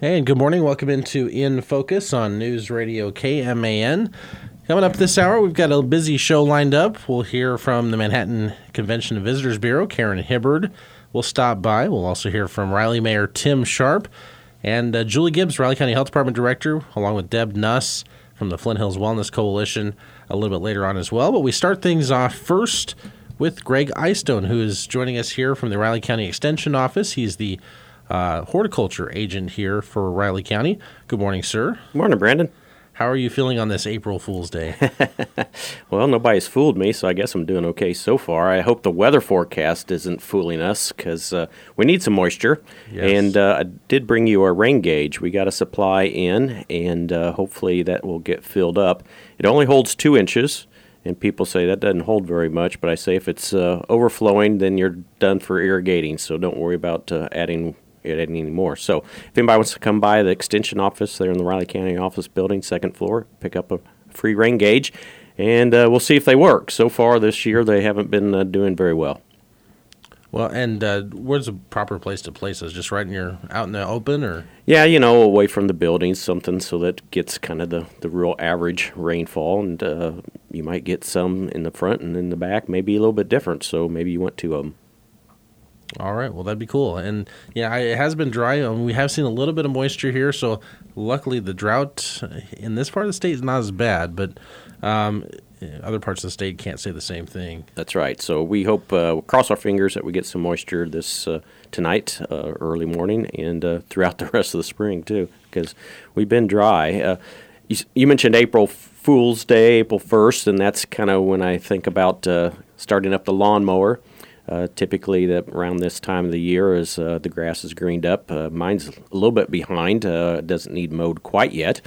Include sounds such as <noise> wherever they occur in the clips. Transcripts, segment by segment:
Hey, and good morning. Welcome into In Focus on News Radio KMAN. Coming up this hour, we've got a busy show lined up. We'll hear from the Manhattan Convention and Visitors Bureau, Karen Hibbard We'll stop by. We'll also hear from Riley Mayor Tim Sharp and uh, Julie Gibbs, Riley County Health Department Director, along with Deb Nuss from the Flint Hills Wellness Coalition a little bit later on as well. But we start things off first with Gregg Eyestone, who is joining us here from the Riley County Extension Office. He's the uh, horticulture agent here for Riley County. Good morning, sir. Good Morning, Brandon. How are you feeling on this April Fool's Day? <laughs> well, nobody's fooled me, so I guess I'm doing okay so far. I hope the weather forecast isn't fooling us because uh, we need some moisture. Yes. And uh, I did bring you a rain gauge. We got a supply in, and uh, hopefully that will get filled up. It only holds two inches, and people say that doesn't hold very much, but I say if it's uh, overflowing, then you're done for irrigating, so don't worry about uh, adding it ain't anymore. So if anybody wants to come by the extension office there in the Riley County office building, second floor, pick up a free rain gauge, and uh, we'll see if they work. So far this year, they haven't been uh, doing very well. Well, and uh, where's the proper place to place this? Just right in your out in the open, or yeah, you know, away from the buildings, something so that gets kind of the, the real average rainfall, and uh, you might get some in the front and in the back, maybe a little bit different. So maybe you want to um, all right, well that'd be cool. And yeah, it has been dry. and we have seen a little bit of moisture here, so luckily the drought in this part of the state is not as bad. But um, other parts of the state can't say the same thing. That's right. So we hope uh, we'll cross our fingers that we get some moisture this uh, tonight, uh, early morning, and uh, throughout <laughs> the rest of the spring too, because we've been dry. Uh, you, you, mentioned April Fool's Day, April first, and that's kind of when I think about uh, starting up the lawnmower. Uh, typically, that around this time of the year, as uh, the grass is greened up, uh, mine's a little bit behind. Uh, doesn't need mowed quite yet,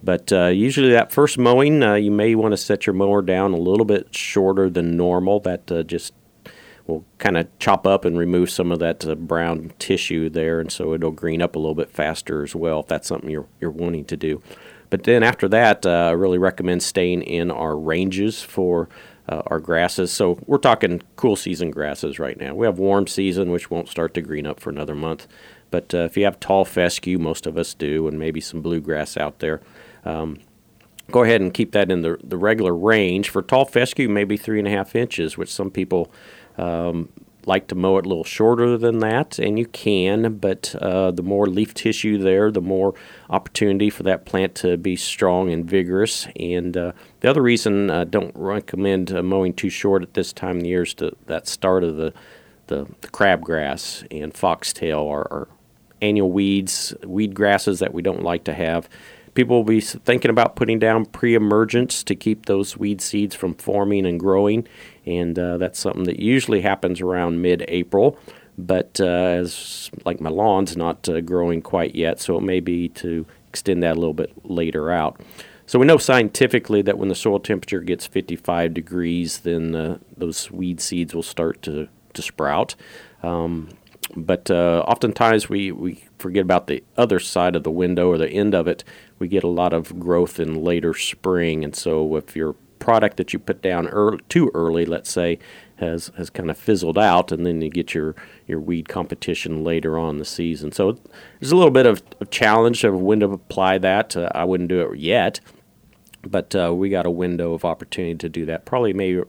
but uh, usually that first mowing, uh, you may want to set your mower down a little bit shorter than normal. That just will kind of chop up and remove some of that brown tissue there, and so it'll green up a little bit faster as well. If that's something you're you're wanting to do. But then after that, I really recommend staying in our ranges for uh, our grasses. So we're talking cool season grasses right now. We have warm season, which won't start to green up for another month. But uh, if you have tall fescue, most of us do, and maybe some bluegrass out there, um, go ahead and keep that in the, the regular range. For tall fescue, maybe three and a half inches, which some people um, like to mow it a little shorter than that, and you can, but uh, the more leaf tissue there, the more opportunity for that plant to be strong and vigorous. And uh, the other reason I don't recommend uh, mowing too short at this time of the year is to that start of the, the, the crabgrass and foxtail are, are annual weeds, weed grasses that we don't like to have people will be thinking about putting down pre-emergence to keep those weed seeds from forming and growing and uh, that's something that usually happens around mid-April. But uh, as like my lawn's not uh, growing quite yet, so it may be to extend that a little bit later out. So we know scientifically that when the soil temperature gets 55 degrees, then uh, those weed seeds will start to to sprout. Um, but uh, oftentimes we, we forget about the other side of the window or the end of it. We get a lot of growth in later spring, and so if you're product that you put down early, too early, let's say, has has kind of fizzled out, and then you get your your weed competition later on the season. So there's a little bit of a challenge of when to apply that. Uh, I wouldn't do it yet, but uh, we got a window of opportunity to do that. Probably May,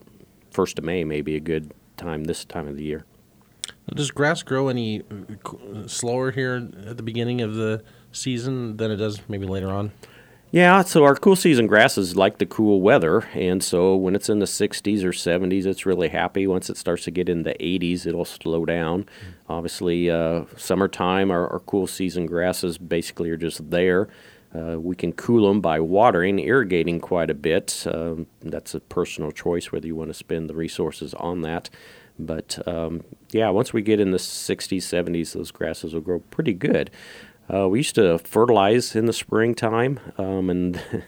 first of May may be a good time this time of the year. Does grass grow any uh, slower here at the beginning of the season than it does maybe later on? Yeah, so our cool season grasses like the cool weather, and so when it's in the 60s or 70s, it's really happy. Once it starts to get in the 80s, it'll slow down. Mm-hmm. Obviously, uh, summertime, our, our, cool season grasses basically are just there. Uh, we can cool them by watering, irrigating quite a bit. Um, that's a personal choice whether you want to spend the resources on that. But um, yeah, once we get in the 60s, 70s, those grasses will grow pretty good. Uh, we used to fertilize in the springtime, um, and <laughs>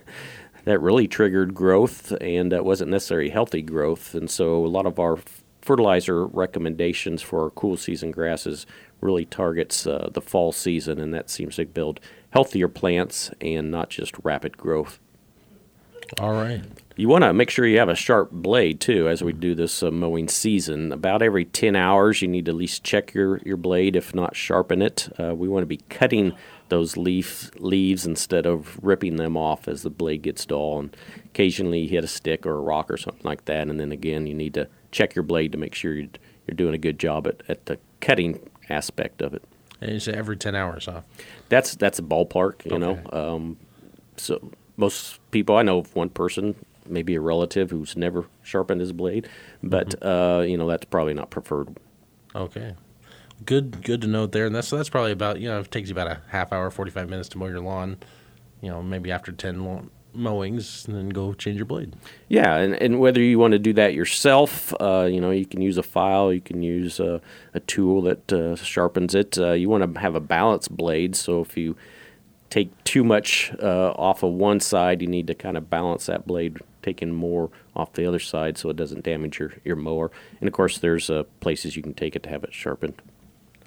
that really triggered growth, and that wasn't necessarily healthy growth. And so, a lot of our fertilizer recommendations for our cool season grasses really targets uh, the fall season, and that seems to build healthier plants and not just rapid growth. All right. You want to make sure you have a sharp blade too as we do this uh, mowing season. About every 10 hours, you need to at least check your, your blade, if not sharpen it. Uh, we want to be cutting those leaf leaves instead of ripping them off as the blade gets dull. And occasionally you hit a stick or a rock or something like that. And then again, you need to check your blade to make sure you're, you're doing a good job at, at the cutting aspect of it. And you say every 10 hours, huh? That's that's a ballpark, you know. Um, so most people I know of one person, maybe a relative who's never sharpened his blade, but uh, you know that's probably not preferred. Okay. Good good to note there. And that's that's probably about, you know, it takes you about a half hour, 45 minutes to mow your lawn. You know, maybe after 10 lo- mowings and then go change your blade. Yeah, and, and whether you want to do that yourself, uh, you know, you can use a file, you can use a, a tool that uh, sharpens it. Uh, you want to have a balanced blade, so if you take too much uh, off of one side, you need to kind of balance that blade, taking more off the other side so it doesn't damage your, your mower. And of course, there's uh, places you can take it to have it sharpened.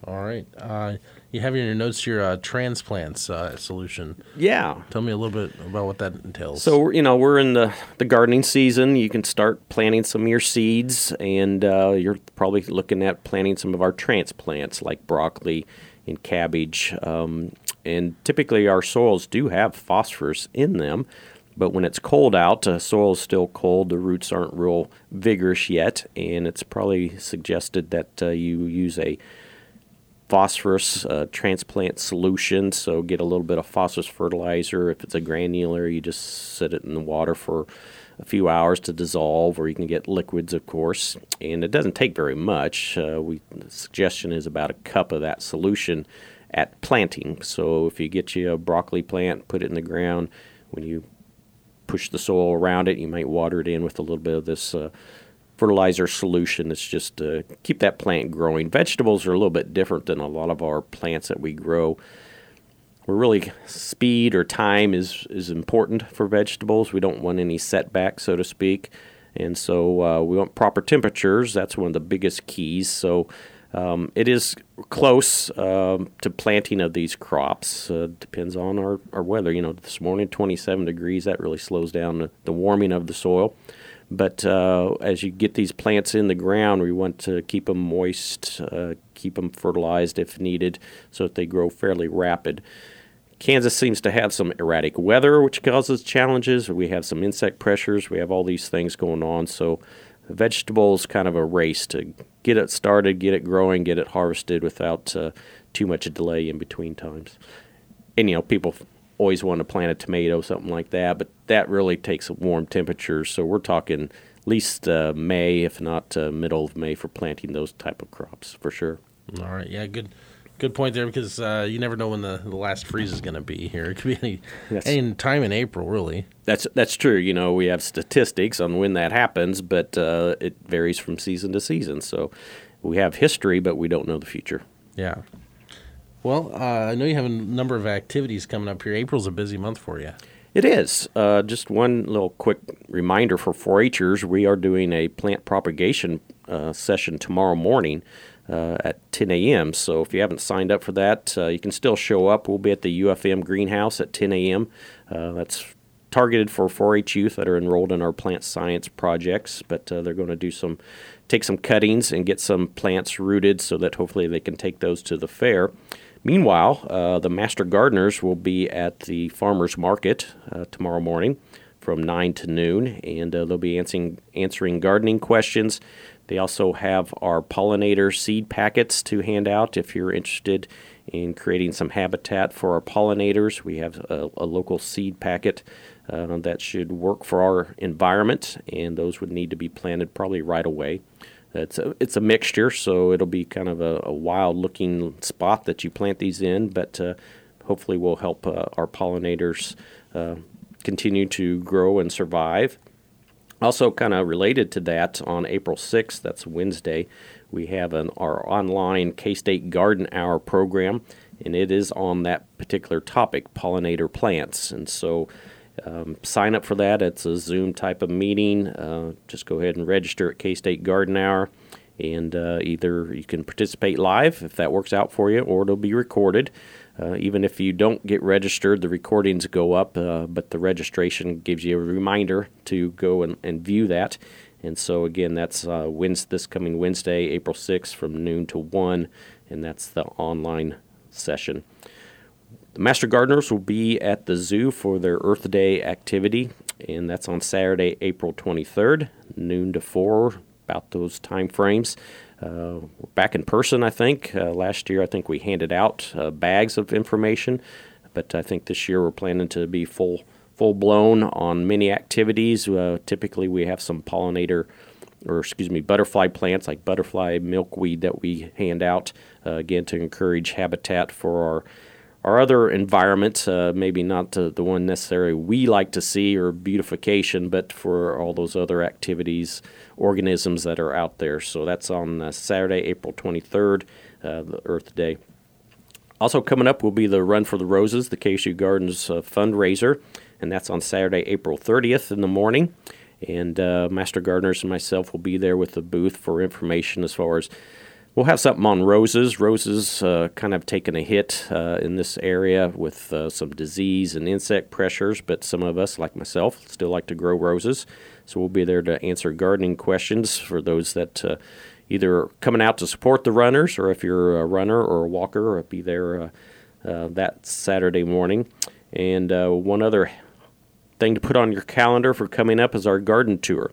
All right. Uh, you have in your notes your uh, transplants uh, solution. Yeah, Tell me a little bit about what that entails. So you know we're in the, the gardening season. You can start planting some of your seeds, and uh, you're probably looking at planting some of our transplants like broccoli and cabbage. Um, and typically our soils do have phosphorus in them, but when it's cold out, uh, soil is still cold. The roots aren't real vigorous yet, and it's probably suggested that uh, you use a phosphorus uh, transplant solution. So get a little bit of phosphorus fertilizer. If it's a granular, you just set it in the water for a few hours to dissolve, or you can get liquids, of course. And it doesn't take very much. Uh, we the suggestion is about a cup of that solution at planting. So if you get you a broccoli plant, put it in the ground. When you push the soil around it, you might water it in with a little bit of this. Uh, fertilizer solution that's just to keep that plant growing. Vegetables are a little bit different than a lot of our plants that we grow. We're really speed or time is is important for vegetables. We don't want any setback, so to speak, and so uh, we want proper temperatures. That's one of the biggest keys. So. Um, it is close um, to planting of these crops. Uh, depends on our, our weather. You know, this morning 27 degrees. That really slows down the, the warming of the soil. But uh, as you get these plants in the ground, we want to keep them moist, uh, keep them fertilized if needed, so that they grow fairly rapid. Kansas seems to have some erratic weather, which causes challenges. We have some insect pressures. We have all these things going on. So, vegetables kind of a race to get it started, get it growing, get it harvested without uh, too much delay in between times. And you know, people always want to plant a tomato, something like that, but that really takes warm temperatures. So we're talking at least uh, May, if not uh, middle of May, for planting those type of crops for sure. All right. Yeah, good good point there because uh, you never know when the, the last freeze is going to be here. It could be any, Yes. any time in April, really. That's that's true. You know, we have statistics on when that happens, but uh, it varies from season to season. So we have history, but we don't know the future. Yeah. Well, uh, I know you have a number of activities coming up here. April's a busy month for you. It is. Uh, just one little quick reminder for 4 Hers we are doing a plant propagation uh, session tomorrow morning uh, at 10 a.m. So if you haven't signed up for that, uh, you can still show up. We'll be at the UFM greenhouse at 10 a.m. Uh, that's targeted for 4 H youth that are enrolled in our plant science projects, but uh, they're going to do some. Take some cuttings and get some plants rooted so that hopefully they can take those to the fair. Meanwhile, uh, the master gardeners will be at the farmers market uh, tomorrow morning from 9 to noon, and uh, they'll be answering, answering gardening questions. They also have our pollinator seed packets to hand out if you're interested in creating some habitat for our pollinators. We have a, a local seed packet uh, that should work for our environment, and those would need to be planted probably right away. It's a, it's a mixture, so it'll be kind of a, a wild looking spot that you plant these in, but uh, hopefully will help uh, our pollinators uh, continue to grow and survive. Also, kind of related to that, on April 6th, that's Wednesday, we have an, our online K State Garden Hour program, and it is on that particular topic pollinator plants. And so, um, sign up for that. It's a Zoom type of meeting. Uh, just go ahead and register at K State Garden Hour, and uh, either you can participate live if that works out for you, or it'll be recorded. Uh, even if you don't get registered, the recordings go up, uh, but the registration gives you a reminder to go and, and view that. And so, again, that's uh, Wednesday, this coming Wednesday, April 6th, from noon to 1, and that's the online session. The Master Gardeners will be at the zoo for their Earth Day activity, and that's on Saturday, April 23rd, noon to 4, about those time frames. Uh, back in person, I think. Uh, last year, I think we handed out uh, bags of information, but I think this year we're planning to be full full blown on many activities. Uh, typically, we have some pollinator, or excuse me, butterfly plants like butterfly milkweed that we hand out uh, again to encourage habitat for our our other environment, uh, maybe not the one necessarily we like to see or beautification, but for all those other activities, organisms that are out there. So that's on uh, Saturday, April 23rd, uh, the Earth Day. Also coming up will be the Run for the Roses, the KSU Gardens uh, fundraiser and that's on Saturday, April 30th in the morning. And uh, Master Gardeners and myself will be there with the booth for information as far as we'll have something on roses. Roses uh, kind of taken a hit uh, in this area with uh, some disease and insect pressures, but some of us, like myself, still like to grow roses. So we'll be there to answer gardening questions for those that uh, either coming out to support the runners, or if you're a runner or a walker, be there uh, uh, that Saturday morning. And one other thing to put on your calendar for coming up is our garden tour.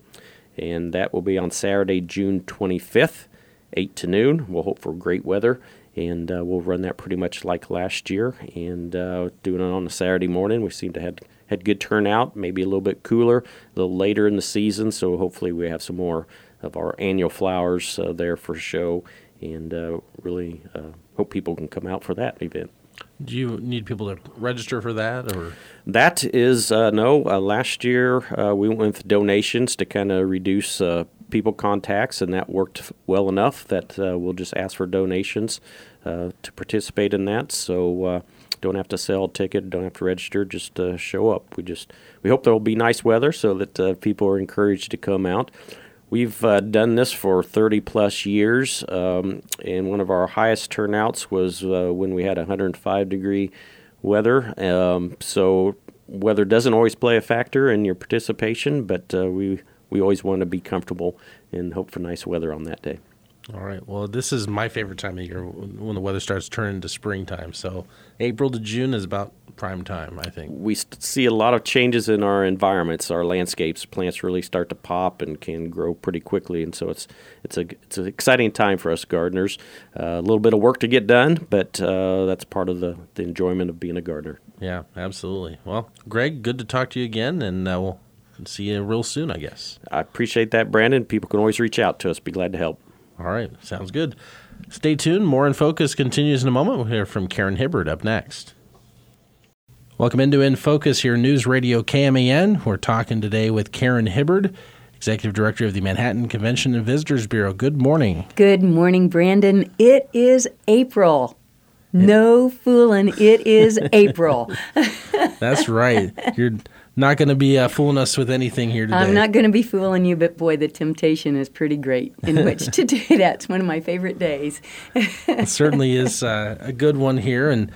And that will be on Saturday, June 25th, 8 to noon. We'll hope for great weather. And uh, we'll run that pretty much like last year and uh, doing it on a Saturday morning. We seem to have had good turnout, maybe a little bit cooler, a little later in the season. So hopefully we have some more of our annual flowers uh, there for show. And uh, really uh, hope people can come out for that event. Do you need people to register for that, or that is uh, no. Uh, last year uh, we went with donations to kind of reduce uh, people contacts, and that worked well enough that uh, we'll just ask for donations uh, to participate in that. So don't have to sell a ticket, don't have to register, just show up. We just we hope there will be nice weather so that people are encouraged to come out. We've uh, done this for 30 plus years, um, and one of our highest turnouts was uh, when we had 105 degree weather. Um, so weather doesn't always play a factor in your participation, but uh, we we always want to be comfortable and hope for nice weather on that day. All right. Well, this is my favorite time of year when the weather starts turning to springtime. So April to June is about prime time, I think. We see a lot of changes in our environments, our landscapes. Plants really start to pop and can grow pretty quickly, and so it's it's a it's an exciting time for us gardeners. Uh, a little bit of work to get done, but uh, that's part of the the enjoyment of being a gardener. Yeah, absolutely. Well, Gregg, good to talk to you again, and uh, we'll see you real soon, I guess. I appreciate that, Brandon. People can always reach out to us. Be glad to help. All right, sounds good. Stay tuned. More in focus continues in a moment. We'll hear from Karen Hibbard up next. Welcome into In Focus here, News Radio KMAN. We're talking today with Karen Hibbard, Executive Director of the Manhattan Convention and Visitors Bureau. Good morning. Good morning, Brandon. It is April. No fooling, it is April. <laughs> That's right. You're not going to be uh, fooling us with anything here today. I'm not going to be fooling you, but boy, the temptation is pretty great in which to do that. It's one of my favorite days. <laughs> it certainly is uh, a good one here. And,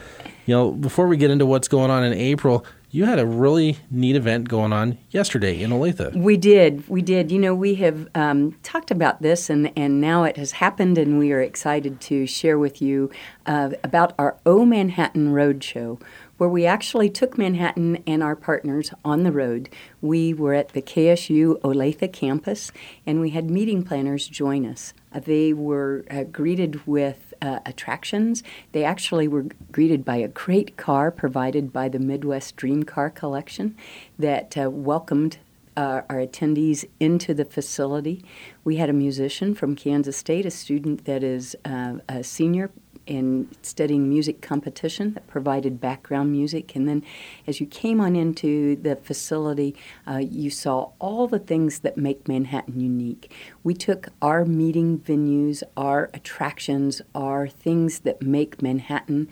you know, before we get into what's going on in April, you had a really neat event going on yesterday in Olathe. We did. We did. You know, we have um, talked about this, and, and now it has happened, and we are excited to share with you uh, about our O Manhattan Roadshow, where we actually took Manhattan and our partners on the road. We were at the KSU Olathe campus, and we had meeting planners join us. Uh, they were uh, greeted with uh, attractions. They actually were greeted by a great car provided by the Midwest Dream Car Collection that uh, welcomed uh, our attendees into the facility. We had a musician from Kansas State, a student that is uh, a senior in studying music competition that provided background music. And then as you came on into the facility, uh, you saw all the things that make Manhattan unique. We took our meeting venues, our attractions, our things that make Manhattan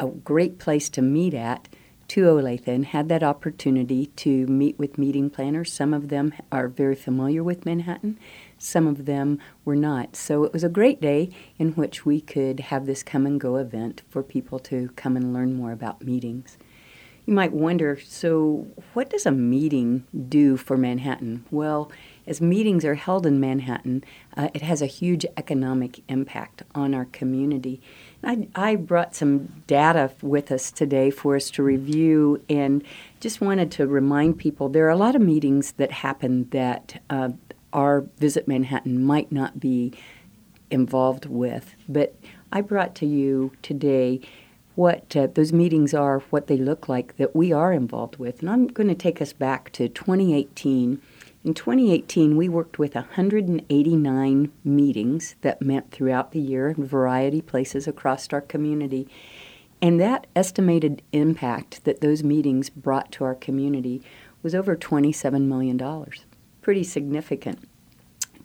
a great place to meet at to Olathe and had that opportunity to meet with meeting planners. Some of them are very familiar with Manhattan. Some of them were not. So it was a great day in which we could have this come and go event for people to come and learn more about meetings. You might wonder so, what does a meeting do for Manhattan? Well, as meetings are held in Manhattan, uh, it has a huge economic impact on our community. I, I brought some data with us today for us to review and just wanted to remind people there are a lot of meetings that happen that uh, our Visit Manhattan might not be involved with. But I brought to you today what uh, those meetings are, what they look like that we are involved with. And I'm going to take us back to 2018. In 2018, we worked with 189 meetings that met throughout the year in variety places across our community. And that estimated impact that those meetings brought to our community was over $27 million. Pretty significant.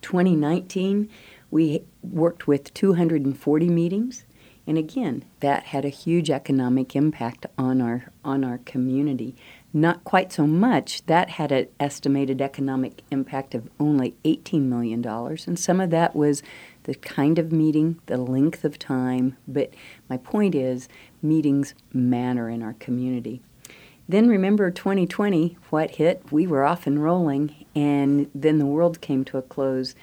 2019, we worked with 240 meetings and again, that had a huge economic impact on our on our community. Not quite so much. That had an estimated economic impact of only $18 million. And some of that was the kind of meeting, the length of time. But my point is, meetings matter in our community. Then remember 2020, what hit? We were off and rolling, and then the world came to a close.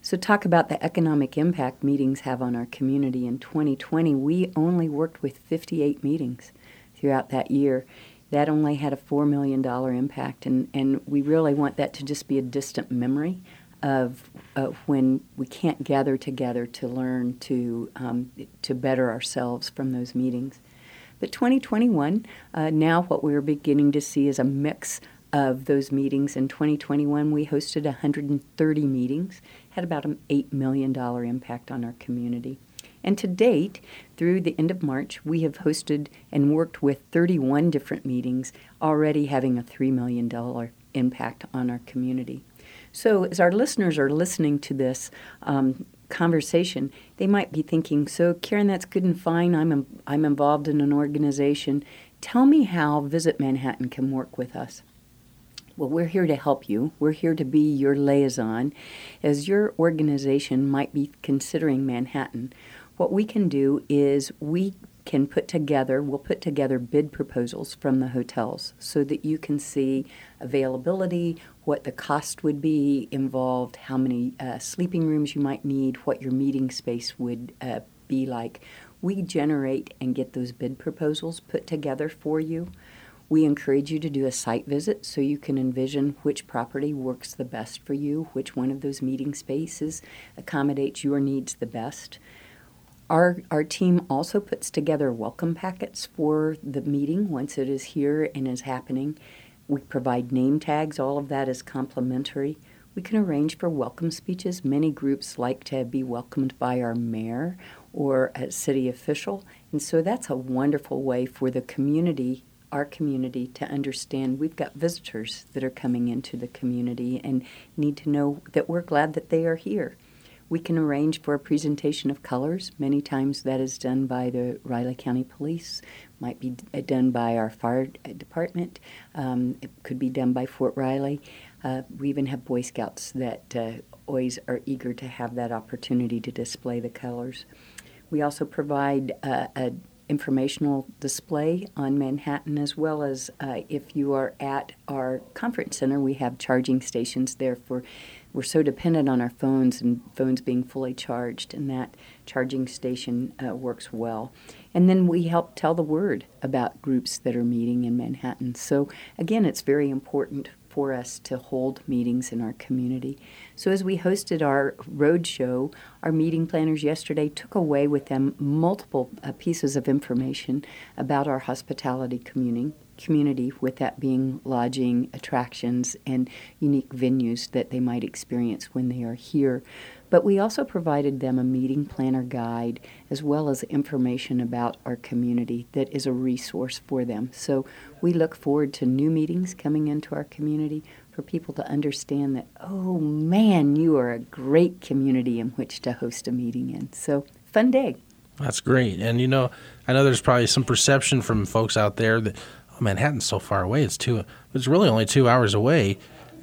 So, talk about the economic impact meetings have on our community. In 2020, we only worked with 58 meetings throughout that year. That only had a $4 million impact, and, and we really want that to just be a distant memory of uh, when we can't gather together to learn to, um, to better ourselves from those meetings. But 2021, uh, now what we're beginning to see is a mix of those meetings. In 2021, we hosted 130 meetings, had about an $8 million impact on our community. And to date, through the end of March, we have hosted and worked with 31 different meetings, already having a $3 million impact on our community. So, as our listeners are listening to this um, conversation, they might be thinking, So, Karen, that's good and fine. I'm, I'm involved in an organization. Tell me how Visit Manhattan can work with us. Well, we're here to help you. We're here to be your liaison. As your organization might be considering Manhattan, what we can do is we can put together, we'll put together bid proposals from the hotels so that you can see availability, what the cost would be involved, how many uh, sleeping rooms you might need, what your meeting space would uh, be like. We generate and get those bid proposals put together for you. We encourage you to do a site visit so you can envision which property works the best for you, which one of those meeting spaces accommodates your needs the best. Our, our team also puts together welcome packets for the meeting once it is here and is happening. We provide name tags, all of that is complimentary. We can arrange for welcome speeches. Many groups like to be welcomed by our mayor or a city official, and so that's a wonderful way for the community our community to understand we've got visitors that are coming into the community and need to know that we're glad that they are here. We can arrange for a presentation of colors. Many times that is done by the Riley County Police, might be done by our fire department, um, it could be done by Fort Riley. Uh, we even have Boy Scouts that uh, always are eager to have that opportunity to display the colors. We also provide uh, a informational display on Manhattan, as well as uh, if you are at our conference center, we have charging stations there for. We're so dependent on our phones and phones being fully charged, and that charging station uh, works well. And then we help tell the word about groups that are meeting in Manhattan. So, again, it's very important for us to hold meetings in our community. So, as we hosted our road show, our meeting planners yesterday took away with them multiple uh, pieces of information about our hospitality community, community, with that being lodging, attractions, and unique venues that they might experience when they are here. But we also provided them a meeting planner guide as well as information about our community that is a resource for them. So we look forward to new meetings coming into our community for people to understand that, oh man, you are a great community in which to host a meeting in. So, fun day. That's great. And you know, I know there's probably some perception from folks out there that Manhattan's so far away. It's two. It's really only two hours away.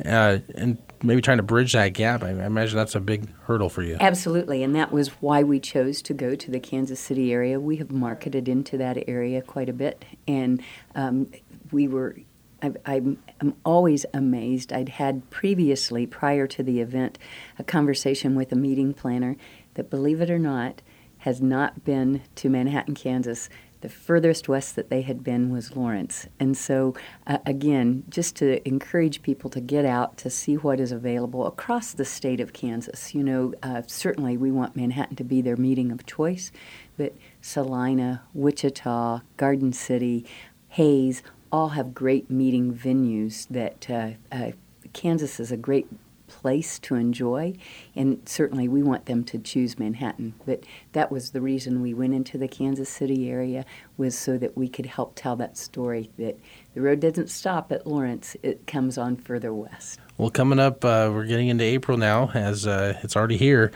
Uh, and maybe trying to bridge that gap. I, I imagine that's a big hurdle for you. Absolutely, and that was why we chose to go to the Kansas City area. We have marketed into that area quite a bit, and um, we were. I'm, I'm always amazed. I'd had previously, prior to the event, a conversation with a meeting planner that, believe it or not, has not been to Manhattan, Kansas the furthest west that they had been was Lawrence. And so, uh, again, just to encourage people to get out to see what is available across the state of Kansas. You know, uh, certainly we want Manhattan to be their meeting of choice, but Salina, Wichita, Garden City, Hays all have great meeting venues that uh, uh Kansas is a great place to enjoy. And certainly we want them to choose Manhattan. But that was the reason we went into the Kansas City area was so that we could help tell that story that the road doesn't stop at Lawrence, it comes on further west. Well, coming up, uh, we're getting into April now, as uh, it's already here.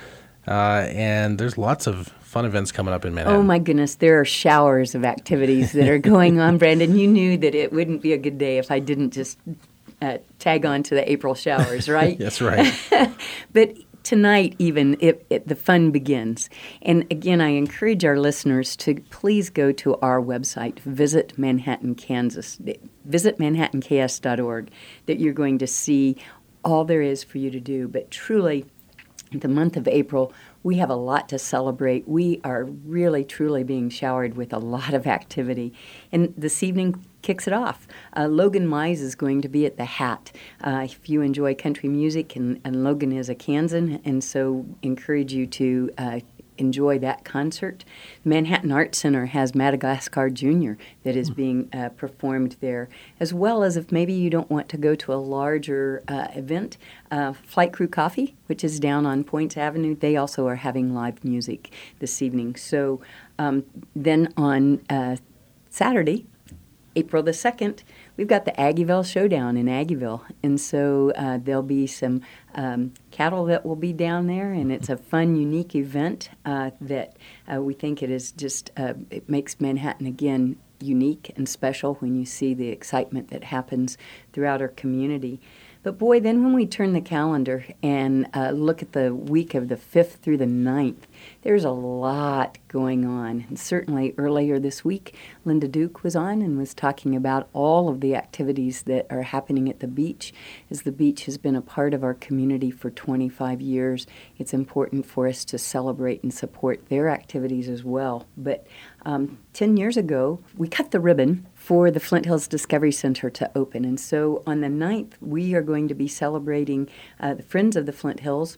Uh, and there's lots of fun events coming up in Manhattan. Oh my goodness, there are showers of activities that are going on, <laughs> Brandon. You knew that it wouldn't be a good day if I didn't just uh, tag on to the April showers, <laughs> right? That's right. <laughs> but tonight, even, it, it, the fun begins. And again, I encourage our listeners to please go to our website, visit Manhattan, Kansas, visit manhattanks.org, that you're going to see all there is for you to do. But truly, the month of April, we have a lot to celebrate. We are really, truly being showered with a lot of activity. And this evening, kicks it off. Uh, Logan Mize is going to be at the Hat. Uh, if you enjoy country music, and, and, Logan is a Kansan, and so encourage you to uh, enjoy that concert. Manhattan Art Center has Madagascar Jr. that is hmm. being uh, performed there, as well as if maybe you don't want to go to a larger uh, event, uh, Flight Crew Coffee, which is down on Poyntz Avenue, they also are having live music this evening. So um, then on uh, Saturday, April the 2nd, we've got the Aggieville Showdown in Aggieville. And so uh, there'll be some um, cattle that will be down there, and it's a fun, unique event uh, that uh, we think it is just, uh, it makes Manhattan again unique and special when you see the excitement that happens throughout our community. But boy, then when we turn the calendar and uh, look at the week of the 5th through the 9th, there's a lot going on. And certainly earlier this week, Linda Duke was on and was talking about all of the activities that are happening at the beach. As the beach has been a part of our community for 25 years, it's important for us to celebrate and support their activities as well. But um, 10 years ago, we cut the ribbon for the Flint Hills Discovery Center to open. And so on the 9th, we are going to be celebrating uh, the Friends of the Flint Hills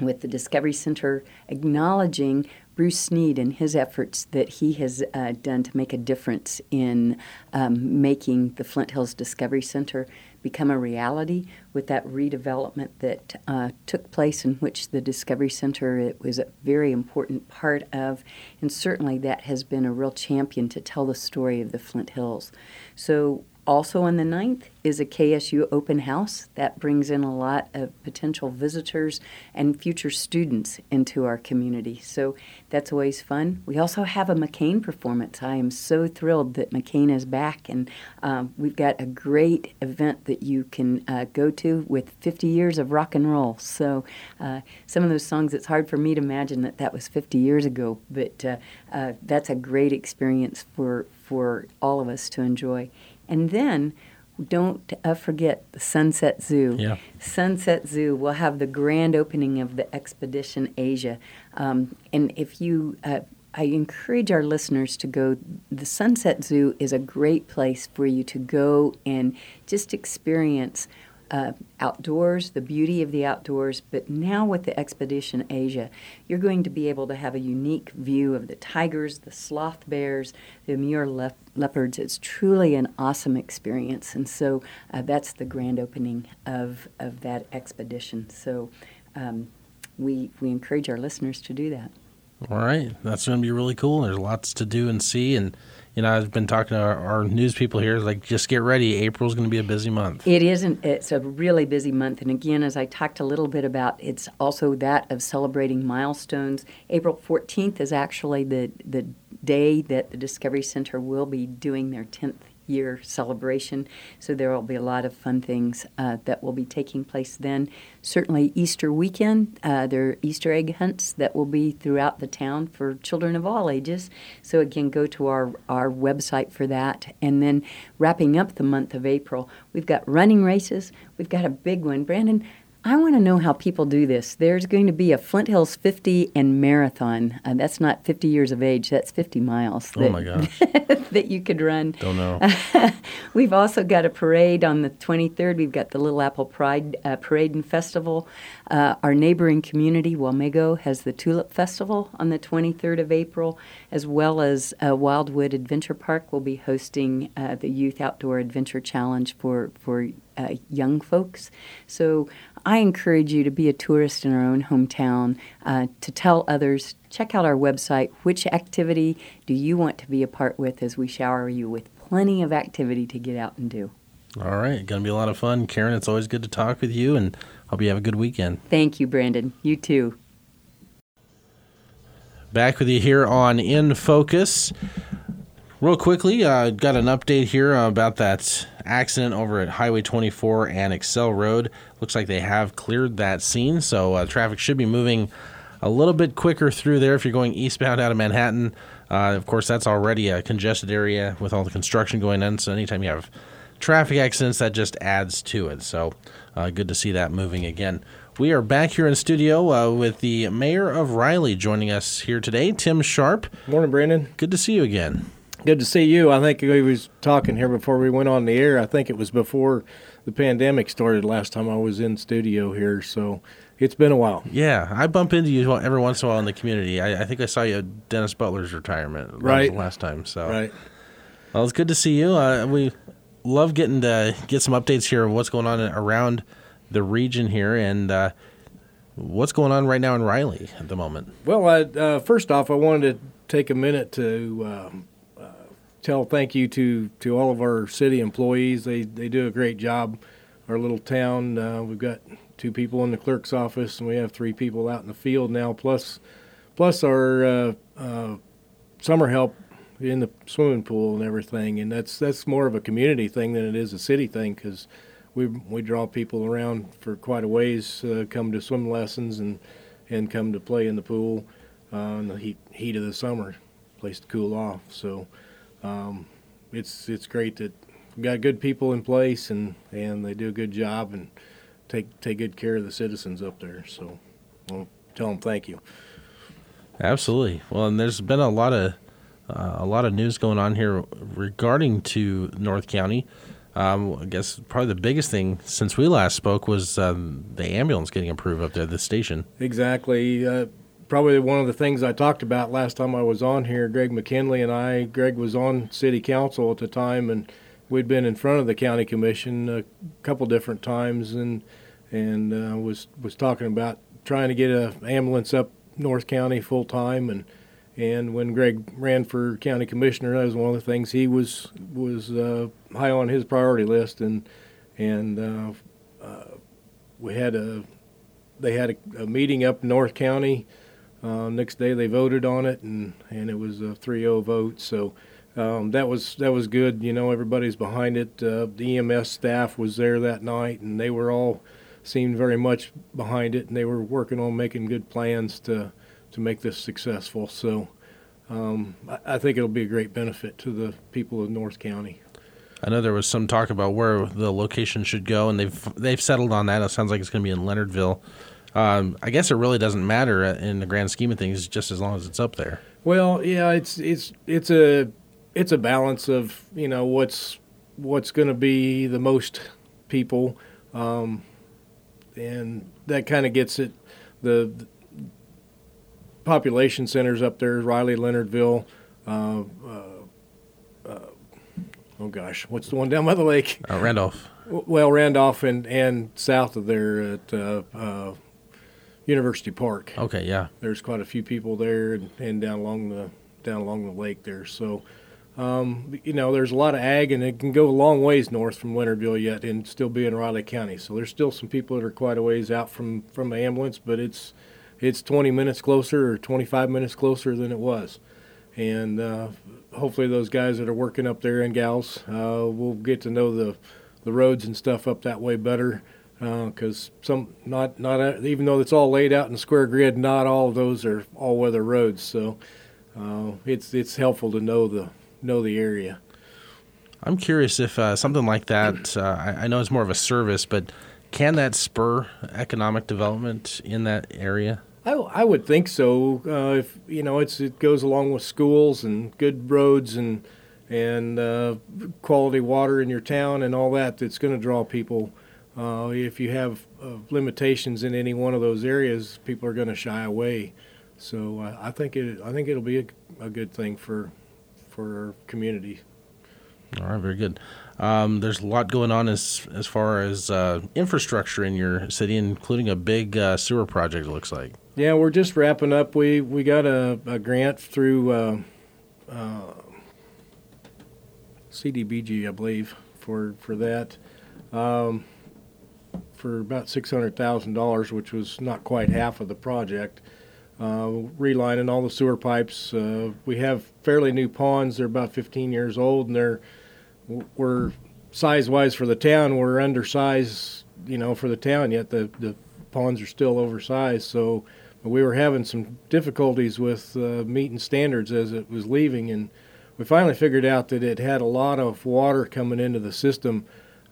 with the Discovery Center acknowledging Bruce Snead and his efforts that he has uh, done to make a difference in um, making the Flint Hills Discovery Center become a reality with that redevelopment that uh, took place in which the Discovery Center it was a very important part of, and certainly that has been a real champion to tell the story of the Flint Hills. So also on the 9th is a KSU open house that brings in a lot of potential visitors and future students into our community. So that's always fun. We also have a McCain performance. I am so thrilled that McCain is back, and um, we've got a great event that you can uh, go to with 50 years of rock and roll. So uh, some of those songs, it's hard for me to imagine that that was 50 years ago, but uh, uh that's a great experience for for all of us to enjoy. And then don't uh, forget the Sunset Zoo. Yeah. Sunset Zoo will have the grand opening of the Expedition Asia. Um, and if you, uh, I encourage our listeners to go. The Sunset Zoo is a great place for you to go and just experience uh, outdoors, the beauty of the outdoors, but now with the Expedition Asia, you're going to be able to have a unique view of the tigers, the sloth bears, the le- leopards. It's truly an awesome experience, and so uh, that's the grand opening of, of that expedition. So um, we, we encourage our listeners to do that. All right, that's going to be really cool. There's lots to do and see, and you know, I've been talking to our, our news people here. Like, just get ready. April's going to be a busy month. It isn't. It's a really busy month. And again, as I talked a little bit about, it's also that of celebrating milestones. April 14th is actually the the day that the Discovery Center will be doing their 10th year celebration. So there will be a lot of fun things uh, that will be taking place then. Certainly, Easter weekend, uh, there are Easter egg hunts that will be throughout the town for children of all ages. So, again, go to our, our website for that. And then wrapping up the month of April, we've got running races. We've got a big one. Brandon, I want to know how people do this. There's going to be a Flint Hills 50 and marathon. Uh, that's not 50 years of age, that's 50 miles. Oh, that, my <laughs> gosh. that you could run. Don't know. <laughs> We've also got a parade on the 23rd. We've got the Little Apple Pride uh, Parade and Festival. Uh, our neighboring community, Wamego, has the Tulip Festival on the 23rd of April, as well as uh, Wildwood Adventure Park will be hosting uh, the Youth Outdoor Adventure Challenge for for uh, young folks. So I encourage you to be a tourist in our own hometown, uh, to tell others. Check out our website. Which activity do you want to be a part with as we shower you with plenty of activity to get out and do? All right, going to be a lot of fun. Karen, it's always good to talk with you, and hope you have a good weekend. Thank you, Brandon. You too. Back with you here on In Focus. Real quickly, uh, got an update here about that accident over at Highway 24 and Excel Road. Looks like they have cleared that scene, so uh, traffic should be moving a little bit quicker through there if you're going eastbound out of Manhattan. Uh, of course, that's already a congested area with all the construction going on, so anytime you have traffic accidents, that just adds to it. So, uh, good to see that moving again. We are back here in studio uh, with the mayor of Riley joining us here today, Tim Sharp. Morning, Brandon. Good to see you again. Good to see you. I think we was talking here before we went on the air. I think it was before the pandemic started last time I was in studio here. So it's been a while. Yeah, I bump into you every once in a while in the community. I, I think I saw you at Dennis Butler's retirement Right. last time. So Right. well, it's good to see you. Uh, we love getting to get some updates here of what's going on around the region here and uh, what's going on right now in Riley at the moment. Well, I, uh, first off, I wanted to take a minute to um, uh, tell thank you to, to all of our city employees. They they do a great job. Our little town, uh, we've got two people in the clerk's office, and we have three people out in the field now. Plus, plus our uh, uh, summer help in the swimming pool and everything. And that's that's more of a community thing than it is a city thing because we we draw people around for quite a ways, uh, come to swim lessons and and come to play in the pool uh, in the heat heat of the summer, place to cool off. So um, it's it's great that we've got good people in place and and they do a good job and take take good care of the citizens up there. So I'll tell them thank you. Absolutely. Well, and there's been a lot of uh, a lot of news going on here regarding to North County. Um, I guess probably the biggest thing since we last spoke was um, the ambulance getting approved up there at the station. Exactly. Uh, probably one of the things I talked about last time I was on here, Greg McKinley and I. Greg was on city council at the time, and we'd been in front of the county commission a couple different times, and and uh, was was talking about trying to get a ambulance up North County full time, and and when Greg ran for county commissioner, that was one of the things he was was uh, high on his priority list, and and uh, uh, we had a they had a, a meeting up North County. Uh, next day they voted on it, and, and it was a 3-0 vote. So um, that was that was good. You know, everybody's behind it. Uh, the EMS staff was there that night, and they were all seemed very much behind it, and they were working on making good plans to to make this successful. So um, I, I think it'll be a great benefit to the people of North County. I know there was some talk about where the location should go, and they've they've settled on that. It sounds like it's going to be in Leonardville. Um, I guess it really doesn't matter in the grand scheme of things, just as long as it's up there. Well, yeah, it's it's it's a it's a balance of you know what's what's going to be the most people, um, and that kind of gets it. The, the population centers up there, Riley, Leonardville. Uh, uh, uh, oh gosh, what's the one down by the lake? Uh, Randolph. Well, Randolph and and south of there at uh, uh, University Park Okay, yeah. there's quite a few people there and, and down along the down along the lake there. So, um, you know, there's a lot of ag, and it can go a long ways north from Leonardville yet, and still be in Riley County. So there's still some people that are quite a ways out from from the ambulance, but it's it's 20 minutes closer or 25 minutes closer than it was, and uh, hopefully those guys that are working up there and gals uh, will get to know the the roads and stuff up that way better because uh, some not not even though it's all laid out in square grid, not all of those are all weather roads. So uh, it's it's helpful to know the know the area. I'm curious if uh, something like that. Uh, I, I, know it's more of a service, but can that spur economic development in that area? I, I would think so. Uh, if you know, it's it goes along with schools and good roads and and uh, quality water in your town and all that. That's going to draw people. Uh, if you have uh, limitations in any one of those areas, people are going to shy away. So uh, I think it I think it'll be a, a good thing for for our community. All right, very good. Um, there's a lot going on as as far as uh, infrastructure in your city, including a big uh, sewer project. It looks like. Yeah, we're just wrapping up. We we got a, a grant through uh, uh CDBG, I believe, for for that, um, for about six hundred thousand dollars, which was not quite half of the project. Uh, relining all the sewer pipes. Uh, we have fairly new ponds. They're about 15 years old, and they're we're size wise for the town, we're undersized, you know, for the town. Yet the the ponds are still oversized. So we were having some difficulties with uh, meeting standards as it was leaving, and we finally figured out that it had a lot of water coming into the system.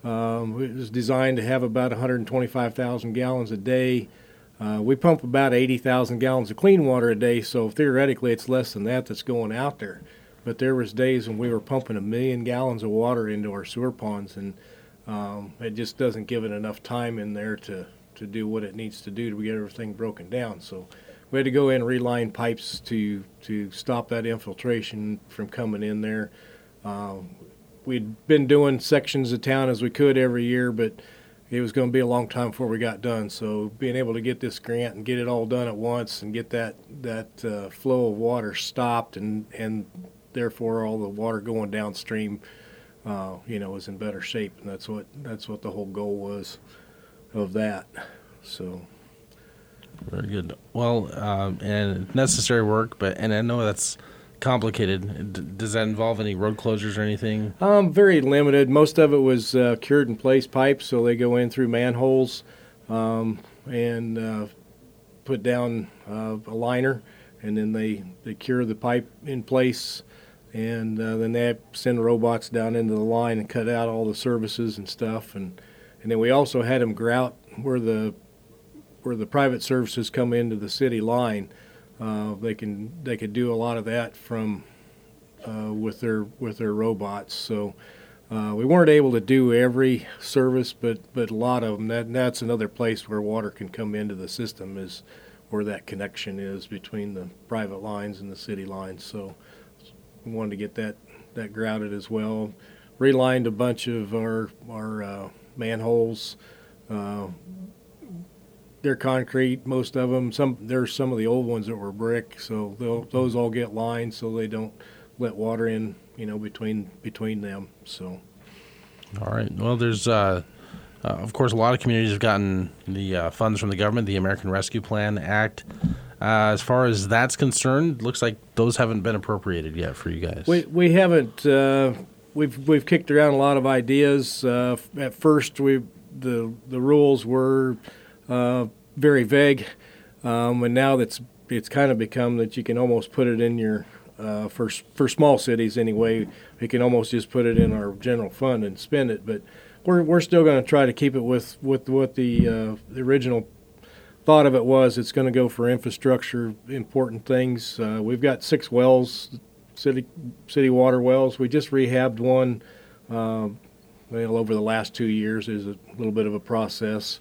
Um, it was designed to have about 125,000 gallons a day. Uh, we pump about 80,000 gallons of clean water a day, so theoretically it's less than that that's going out there but there was days when we were pumping a million gallons of water into our sewer ponds, and um, it just doesn't give it enough time in there to, to do what it needs to do to get everything broken down. So we had to go in and reline pipes to to stop that infiltration from coming in there. Uh, we'd been doing sections of town as we could every year, but it was going to be a long time before we got done. So being able to get this grant and get it all done at once and get that that uh, flow of water stopped and and therefore all the water going downstream, uh, you know, is in better shape, and that's what that's what the whole goal was of that. So. Very good. Well, um, and necessary work, but and I know that's complicated. D- does that involve any road closures or anything? Um, very limited. Most of it was uh, cured in place pipes, so they go in through manholes um, and uh, put down uh, a liner, and then they they cure the pipe in place and uh, then they send robots down into the line and cut out all the services and stuff and and then we also had them grout where the where the private services come into the city line uh, they can they could do a lot of that from uh, with their with their robots so uh, we weren't able to do every service but but a lot of them that that's another place where water can come into the system is where that connection is between the private lines and the city lines so we wanted to get that that grouted as well. Relined a bunch of our our uh, manholes. They're concrete, most of them. Some there's some of the old ones that were brick, so those all get lined so they don't let water in, you know, between between them. So. All right. Well, there's uh, uh, of course a lot of communities have gotten the uh, funds from the government, the American Rescue Plan Act. Uh, as far as that's concerned, looks like those haven't been appropriated yet for you guys. We we haven't. Uh, we've we've kicked around a lot of ideas. Uh, at first, we the the rules were uh, very vague, um, and now that's it's kind of become that you can almost put it in your uh, for for small cities anyway. We can almost just put it in our general fund and spend it, but we're we're still going to try to keep it with with what the uh, the original thought of it was it's going to go for infrastructure, important things. Uh, we've got six wells, city city water wells. We just rehabbed one. Uh, well, over the last two years, is a little bit of a process,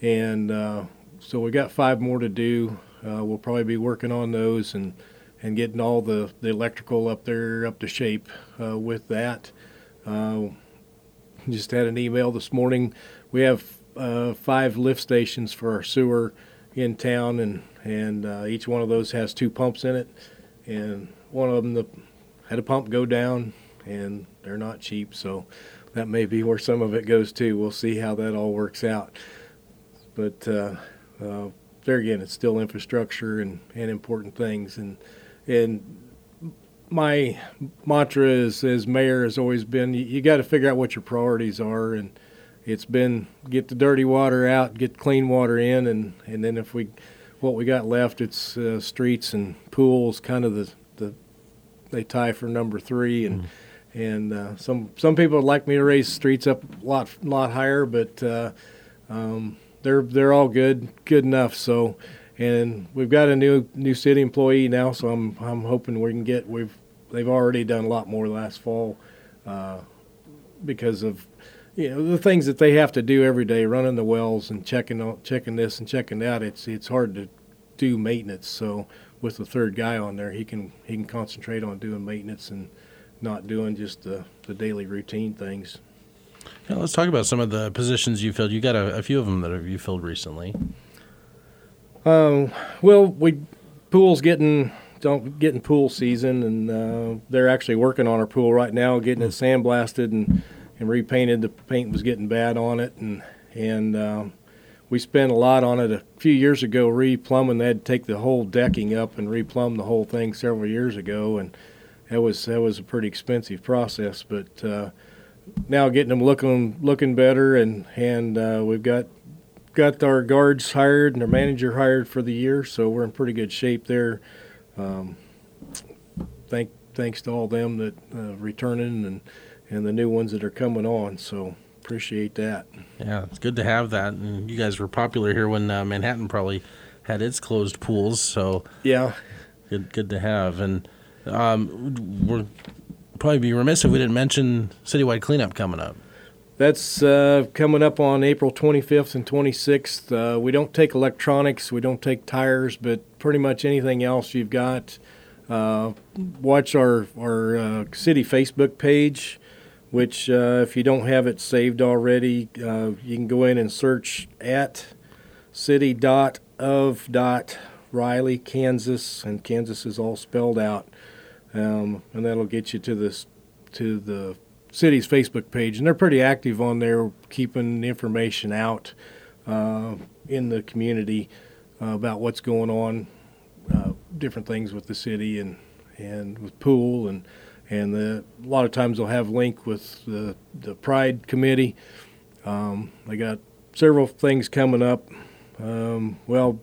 and uh, so we got five more to do. Uh, we'll probably be working on those and and getting all the, the electrical up there up to shape uh, with that. Uh, just had an email this morning. We have uh, five lift stations for our sewer in town, and and uh, each one of those has two pumps in it, and one of them the, had a pump go down, and they're not cheap, so that may be where some of it goes to. We'll see how that all works out, but uh, uh there again, it's still infrastructure and, and important things, and and my mantra as as mayor has always been you, you got to figure out what your priorities are, and it's been get the dirty water out, get clean water in, and and then if we what we got left, it's uh, streets and pools, kind of the the they tie for number three, and mm. and uh, some some people would like me to raise streets up a lot lot higher, but uh, um, they're they're all good good enough. So and we've got a new new city employee now, so I'm I'm hoping we can get we've they've already done a lot more last fall uh, because of you know the things that they have to do every day, running the wells and checking checking this and checking that. It's it's hard to do maintenance. So with the third guy on there, he can he can concentrate on doing maintenance and not doing just the the daily routine things. Yeah, let's talk about some of the positions you filled. You got a, a few of them that you filled recently. Um, well, we pool's getting don't getting pool season, and uh, they're actually working on our pool right now, getting it sandblasted and and repainted. The paint was getting bad on it, and and um, we spent a lot on it a few years ago replumbing. They had to take the whole decking up and replumb the whole thing several years ago, and that was that was a pretty expensive process. But uh, now getting them looking looking better, and and uh, we've got got our guards hired and our manager hired for the year, so we're in pretty good shape there. Um, thank thanks to all them that uh, returning and and the new ones that are coming on. So appreciate that. Yeah, it's good to have that. And you guys were popular here when uh, Manhattan probably had its closed pools. So yeah, good good to have. And um, we're probably be remiss if we didn't mention citywide cleanup coming up. That's uh, coming up on April 25th and 26th. Uh, we don't take electronics, we don't take tires, but pretty much anything else you've got. Uh, watch our our uh, city Facebook page, which uh, if you don't have it saved already, uh, you can go in and search at city dot of dot Riley, Kansas, and Kansas is all spelled out, um, and that'll get you to this to the city's Facebook page, and they're pretty active on there, keeping information out uh, in the community uh, about what's going on, uh, different things with the city and and with pool and and the, a lot of times they'll have link with the the Pride Committee. Um, they got several things coming up. Um, well,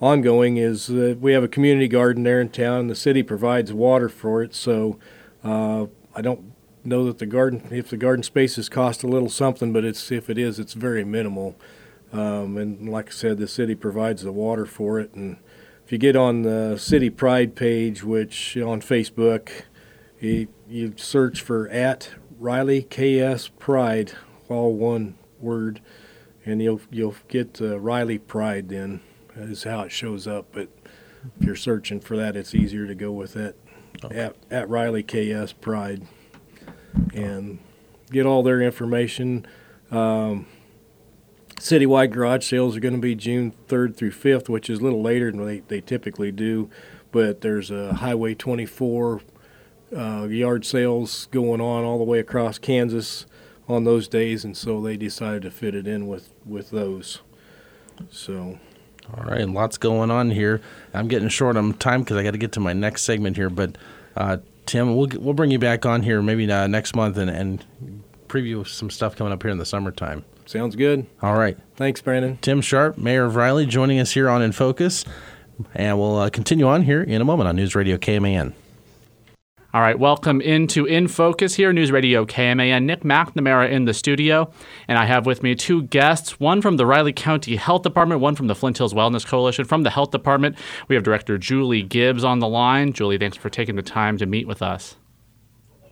ongoing is that we have a community garden there in town. The city provides water for it, so uh, I don't know that the garden, if the garden spaces cost a little something, but it's if it is, it's very minimal. Um, and like I said, the city provides the water for it. And if you get on the City Pride page, which on Facebook, you, you search for at Riley KS Pride, all one word, and you'll you'll get uh, Riley Pride. Then is how it shows up. But if you're searching for that, it's easier to go with it. Okay. At, at Riley KS Pride and get all their information. Um, citywide garage sales are going to be June 3rd through 5th, which is a little later than they, they typically do. But there's a Highway 24 uh, yard sales going on all the way across Kansas on those days, and so they decided to fit it in with, with those. So. All right, lots going on here. I'm getting short on time because I got to get to my next segment here, but uh, Tim. We'll we'll bring you back on here maybe uh, next month and, and preview some stuff coming up here in the summertime. Sounds good. All right. Thanks, Brandon. Tim Sharp, Mayor of Riley, joining us here on In Focus, and we'll uh, continue on here in a moment on News Radio KMAN. All right, welcome into In Focus here, News Radio KMAN. Nick McNamara in the studio, and I have with me two guests, one from the Riley County Health Department, one from the Flint Hills Wellness Coalition. From the Health Department, we have Director Julie Gibbs on the line. Julie, thanks for taking the time to meet with us.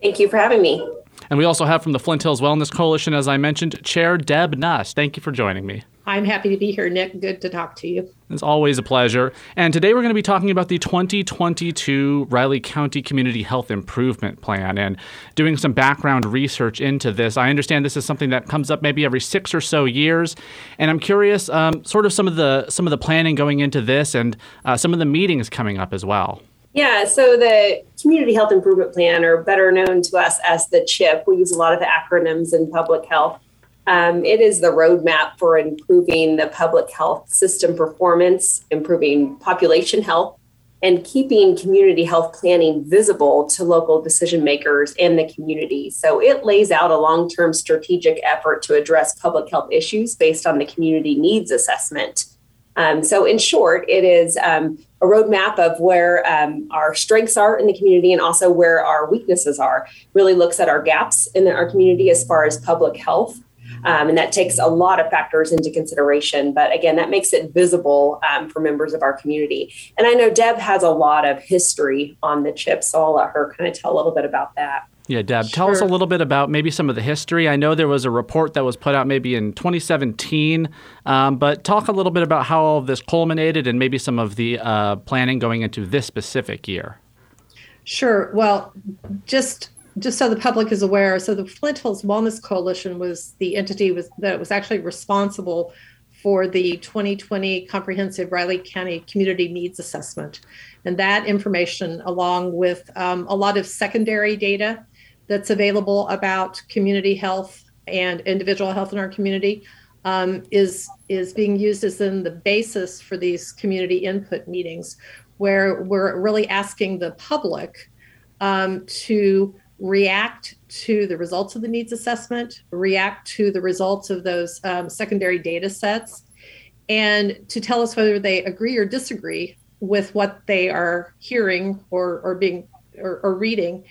Thank you for having me. And we also have from the Flint Hills Wellness Coalition, as I mentioned, Chair Deb Nuss. Thank you for joining me. I'm happy to be here, Nick. Good to talk to you. It's always a pleasure. And today we're going to be talking about the 2022 Riley County Community Health Improvement Plan and doing some background research into this. I understand this is something that comes up maybe every six or so years, and I'm curious, um, sort of some of the some of the planning going into this and uh, some of the meetings coming up as well. Yeah, so the Community Health Improvement Plan, or better known to us as the CHIP, we use a lot of acronyms in public health. Um, it is the roadmap for improving the public health system performance, improving population health, and keeping community health planning visible to local decision makers and the community. So it lays out a long term strategic effort to address public health issues based on the community needs assessment. Um, so, in short, it is um, a roadmap of where um, our strengths are in the community and also where our weaknesses are. Really looks at our gaps in our community as far as public health um, and that takes a lot of factors into consideration. But again, that makes it visible um, for members of our community. And I know Deb has a lot of history on the chip, so I'll let her kind of tell a little bit about that. Yeah, Deb, sure. tell us a little bit about maybe some of the history. I know there was a report that was put out maybe in 2017, um, but talk a little bit about how all of this culminated and maybe some of the uh, planning going into this specific year. Sure. Well, just just so the public is aware, so the Flint Hills Wellness Coalition was the entity was, that was actually responsible for the 2020 comprehensive Riley County Community Needs Assessment. And that information, along with um, a lot of secondary data that's available about community health and individual health in our community, um, is, is being used as in the basis for these community input meetings, where we're really asking the public um, to react to the results of the needs assessment, react to the results of those um, secondary data sets, and to tell us whether they agree or disagree with what they are hearing or, or being or, or reading.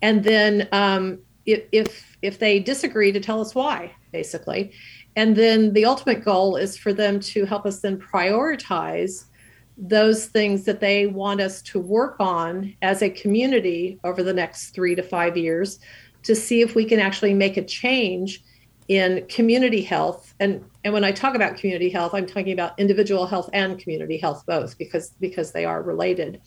And then um, if, if if they disagree, to tell us why, basically. And then the ultimate goal is for them to help us then prioritize those things that they want us to work on as a community over the next three to five years to see if we can actually make a change in community health. And and when i talk about community health i'm talking about individual health and community health both because because they are related.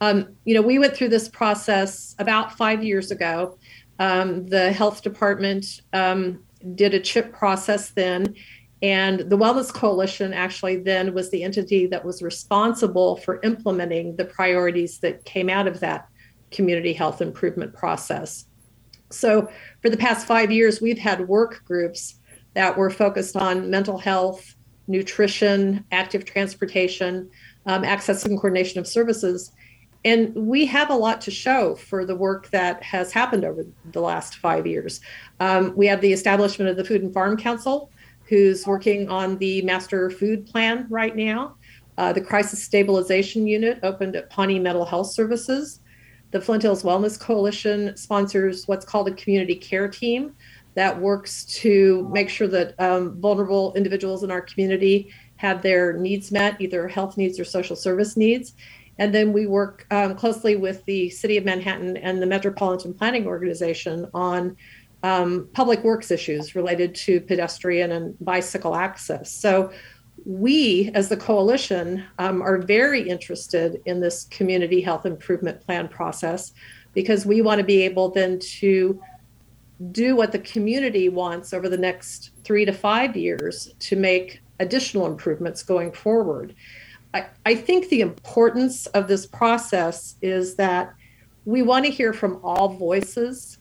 Um, you know we went through this process about five years ago. Um, the health department um, did a chip process then and the Wellness Coalition actually then was the entity that was responsible for implementing the priorities that came out of that community health improvement process. So, for the past five years, we've had work groups that were focused on mental health, nutrition, active transportation, um, access and coordination of services. And we have a lot to show for the work that has happened over the last five years. Um, we have the establishment of the Food and Farm Council, who's working on the master food plan right now. Uh, the Crisis Stabilization Unit opened at Pawnee Mental Health Services. The Flint Hills Wellness Coalition sponsors what's called a community care team that works to make sure that um, vulnerable individuals in our community have their needs met, either health needs or social service needs. And then we work um, closely with the City of Manhattan and the Metropolitan Planning Organization on um, public works issues related to pedestrian and bicycle access. So, we as the coalition um, are very interested in this community health improvement plan process because we want to be able then to do what the community wants over the next three to five years to make additional improvements going forward. I, I think the importance of this process is that we want to hear from all voices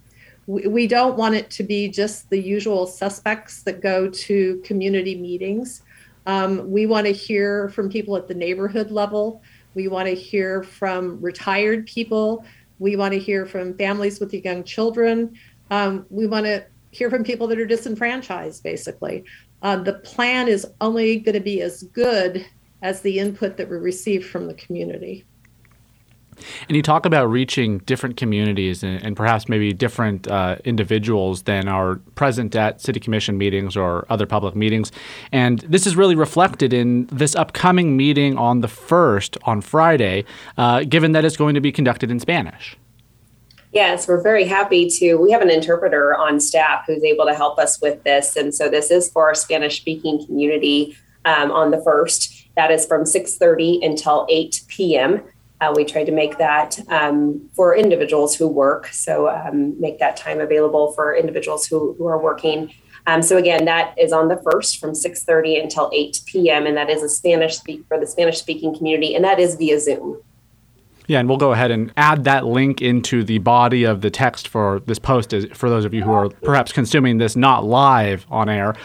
we, don't want it to be just the usual suspects that go to community meetings. Um, we want to hear from people at the neighborhood level. We want to hear from retired people. We want to hear from families with young children. Um, we want to hear from people that are disenfranchised, basically. Uh, the plan is only going to be as good as the input that we receive from the community. And you talk about reaching different communities and, and perhaps maybe different uh, individuals than are present at city commission meetings or other public meetings. And this is really reflected in this upcoming meeting on the 1st, on Friday, uh, given that it's going to be conducted in Spanish. Yes, we're very happy to. We have an interpreter on staff who's able to help us with this. And so this is for our Spanish speaking community um, on the 1st. That is from 6.30 until 8 p.m. Uh, we tried to make that um, for individuals who work, so um, make that time available for individuals who, who are working. Um, so again, that is on the first from 6:30 until 8 p.m. and that is a Spanish speak for the Spanish speaking community, and that is via Zoom. Yeah, and we'll go ahead and add that link into the body of the text for this post for those of you who are perhaps consuming this not live on air.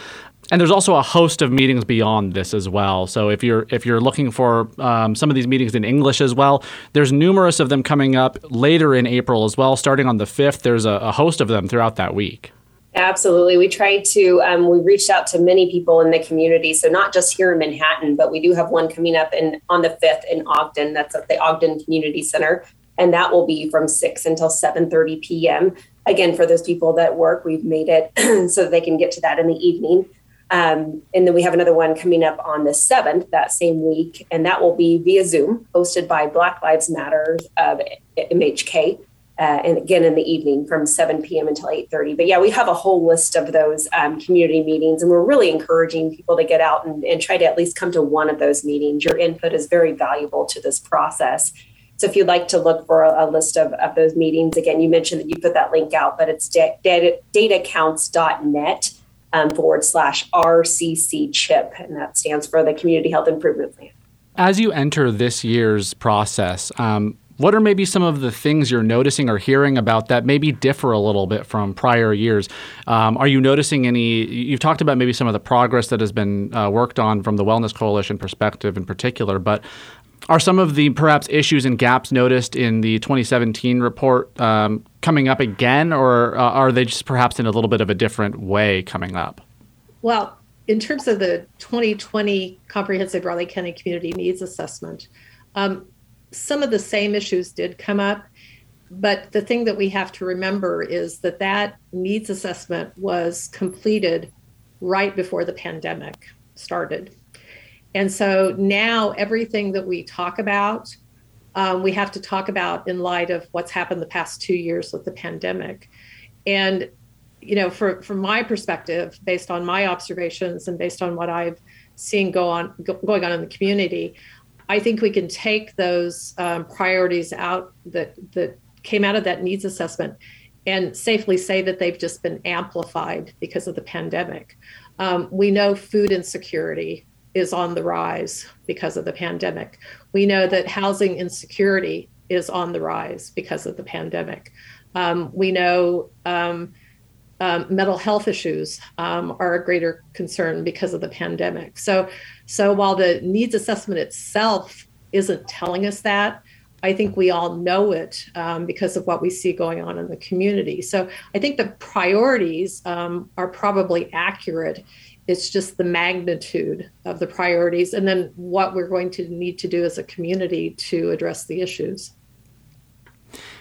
And there's also a host of meetings beyond this as well. So if you're if you're looking for um, some of these meetings in English as well, there's numerous of them coming up later in April as well. Starting on the fifth, there's a, a host of them throughout that week. Absolutely. We tried to, um, we reached out to many people in the community. So not just here in Manhattan, but we do have one coming up in on the 5th in Ogden. That's at the Ogden Community Center. And that will be from 6 until 7.30 p.m. Again, for those people that work, we've made it <clears throat> so they can get to that in the evening. Um, and then we have another one coming up on the 7th that same week, and that will be via Zoom, hosted by Black Lives Matter of MHK uh, and again in the evening from 7 p.m. until 8:30. But yeah, we have a whole list of those um, community meetings, and we're really encouraging people to get out and, and try to at least come to one of those meetings. Your input is very valuable to this process. So if you'd like to look for a, a list of, of those meetings, again, you mentioned that you put that link out, but it's da- data, datacounts.net um, forward slash RCC chip, and that stands for the Community Health Improvement Plan. As you enter this year's process, um, what are maybe some of the things you're noticing or hearing about that maybe differ a little bit from prior years? Um, are you noticing any? You've talked about maybe some of the progress that has been uh, worked on from the Wellness Coalition perspective in particular, but are some of the perhaps issues and gaps noticed in the 2017 report um, coming up again, or uh, are they just perhaps in a little bit of a different way coming up? Well, in terms of the 2020 Comprehensive Riley County Community Needs Assessment, um, some of the same issues did come up. But the thing that we have to remember is that that needs assessment was completed right before the pandemic started. And so now everything that we talk about, um, we have to talk about in light of what's happened the past two years with the pandemic. And, you know, for, from my perspective, based on my observations and based on what I've seen go on go, going on in the community, I think we can take those um, priorities out that that came out of that needs assessment and safely say that they've just been amplified because of the pandemic. Um, we know food insecurity is on the rise because of the pandemic. We know that housing insecurity is on the rise because of the pandemic. Um, we know um, um, mental health issues um, are a greater concern because of the pandemic. So, so while the needs assessment itself isn't telling us that, I think we all know it um, because of what we see going on in the community. So I think the priorities um, are probably accurate. It's just the magnitude of the priorities and then what we're going to need to do as a community to address the issues.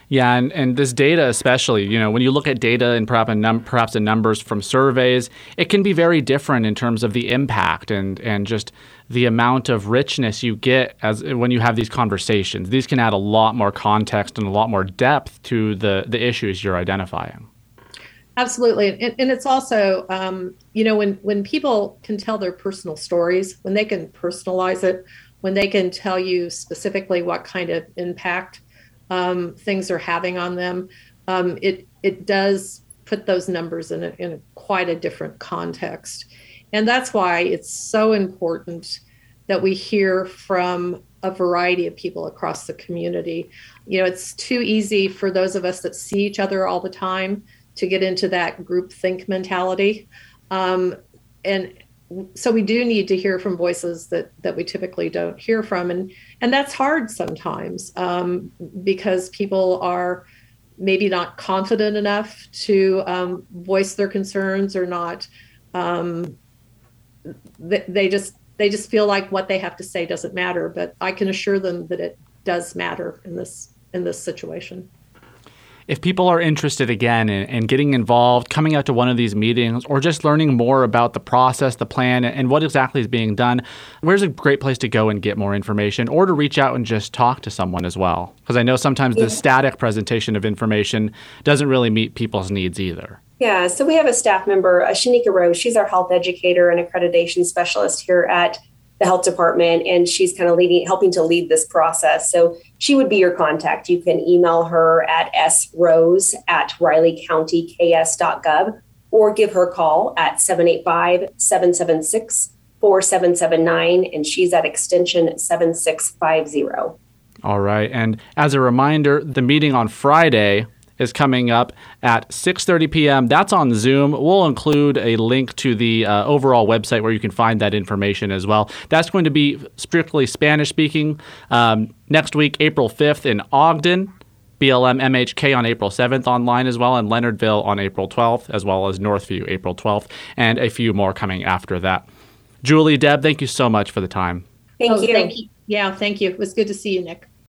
Yeah, and, and this data, especially, you know, when you look at data and perhaps, perhaps the numbers from surveys, it can be very different in terms of the impact and, and just the amount of richness you get as when you have these conversations. These can add a lot more context and a lot more depth to the, the issues you're identifying. Absolutely, and, and it's also, um, you know, when when people can tell their personal stories, when they can personalize it, when they can tell you specifically what kind of impact um, things are having on them, um, it it does put those numbers in a, in a quite a different context, and that's why it's so important that we hear from a variety of people across the community. You know, it's too easy for those of us that see each other all the time to get into that group think mentality, um, and so we do need to hear from voices that that we typically don't hear from. And and that's hard sometimes um, because people are maybe not confident enough to um, voice their concerns or not um, they, they just they just feel like what they have to say doesn't matter. But i can assure them that it does matter in this in this situation if people are interested again in, in, getting involved, coming out to one of these meetings, or just learning more about the process, the plan, and what exactly is being done, where's a great place to go and get more information or to reach out and just talk to someone as well? Because I know sometimes yeah. the static presentation of information doesn't really meet people's needs either. Yeah, so we have a staff member, uh, Shanika Rose. She's our health educator and accreditation specialist here at the health department and she's kind of leading helping to lead this process so she would be your contact. You can email her at srose at rileycountyks.gov or give her a call at 785-776-4779 and she's at extension 7650 all right. And as a reminder the meeting on friday is coming up at 6:30 p.m. That's on Zoom. We'll include a link to the uh, overall website where you can find that information as well. That's going to be strictly Spanish speaking. Um, next week, April 5th in Ogden. BLM MHK on April 7th online as well, and Leonardville on April 12th, as well as Northview April 12th, and a few more coming after that. Julie, Deb, thank you so much for the time. Thank Oh, you. Thank you. Yeah, thank you. It was good to see you, Nick.